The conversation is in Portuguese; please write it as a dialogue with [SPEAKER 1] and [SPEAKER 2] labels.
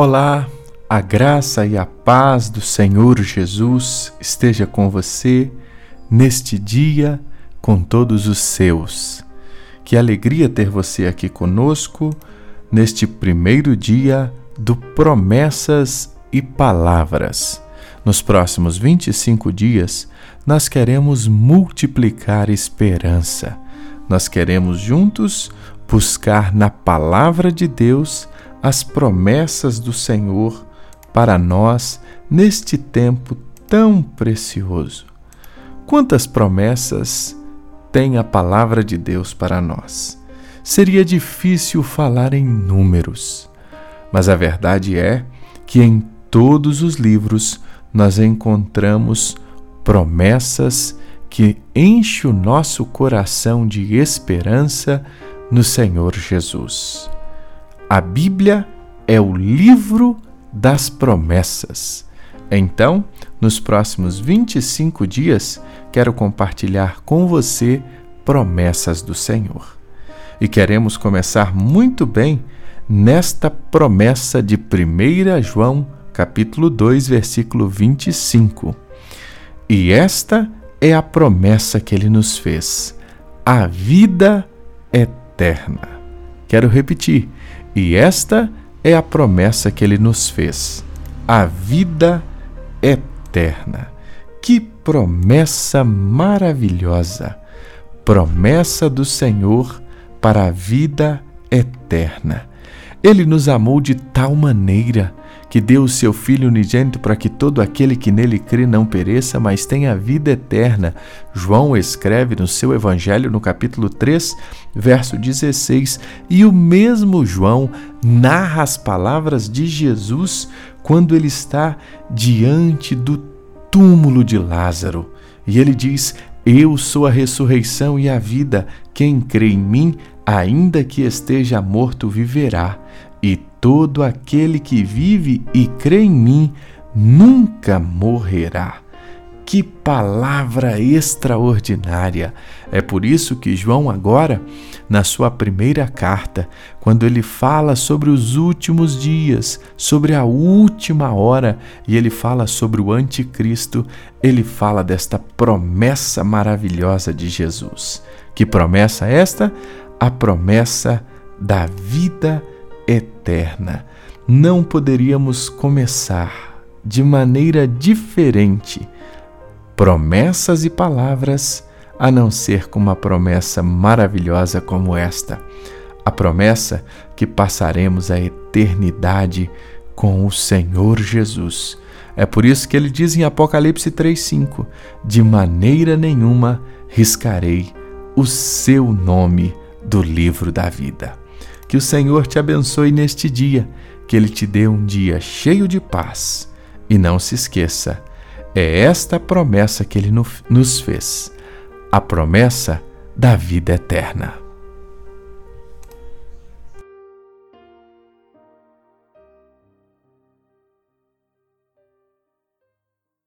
[SPEAKER 1] Olá, a graça e a paz do Senhor Jesus esteja com você neste dia, com todos os seus. Que alegria ter você aqui conosco neste primeiro dia do Promessas e Palavras. Nos próximos 25 dias, nós queremos multiplicar esperança. Nós queremos juntos buscar na Palavra de Deus as promessas do Senhor para nós neste tempo tão precioso. Quantas promessas tem a palavra de Deus para nós? Seria difícil falar em números, mas a verdade é que em todos os livros nós encontramos promessas que enchem o nosso coração de esperança no Senhor Jesus. A Bíblia é o livro das promessas. Então, nos próximos 25 dias, quero compartilhar com você promessas do Senhor. E queremos começar muito bem nesta promessa de 1 João, capítulo 2, versículo 25. E esta é a promessa que ele nos fez: a vida eterna. Quero repetir e esta é a promessa que ele nos fez: a vida eterna. Que promessa maravilhosa! Promessa do Senhor para a vida eterna. Ele nos amou de tal maneira que deu o seu Filho unigênito para que todo aquele que nele crê não pereça, mas tenha vida eterna. João escreve no seu Evangelho, no capítulo 3, verso 16, e o mesmo João narra as palavras de Jesus quando ele está diante do túmulo de Lázaro. E ele diz: Eu sou a ressurreição e a vida. Quem crê em mim, ainda que esteja morto, viverá. E todo aquele que vive e crê em mim nunca morrerá. Que palavra extraordinária! É por isso que João, agora, na sua primeira carta, quando ele fala sobre os últimos dias, sobre a última hora, e ele fala sobre o Anticristo, ele fala desta promessa maravilhosa de Jesus. Que promessa é esta? A promessa da vida eterna. Não poderíamos começar de maneira diferente promessas e palavras a não ser com uma promessa maravilhosa como esta. A promessa que passaremos a eternidade com o Senhor Jesus. É por isso que ele diz em Apocalipse 3:5: De maneira nenhuma riscarei o seu nome do livro da vida. Que o Senhor te abençoe neste dia, que ele te dê um dia cheio de paz. E não se esqueça, é esta a promessa que ele nos fez a promessa da vida eterna.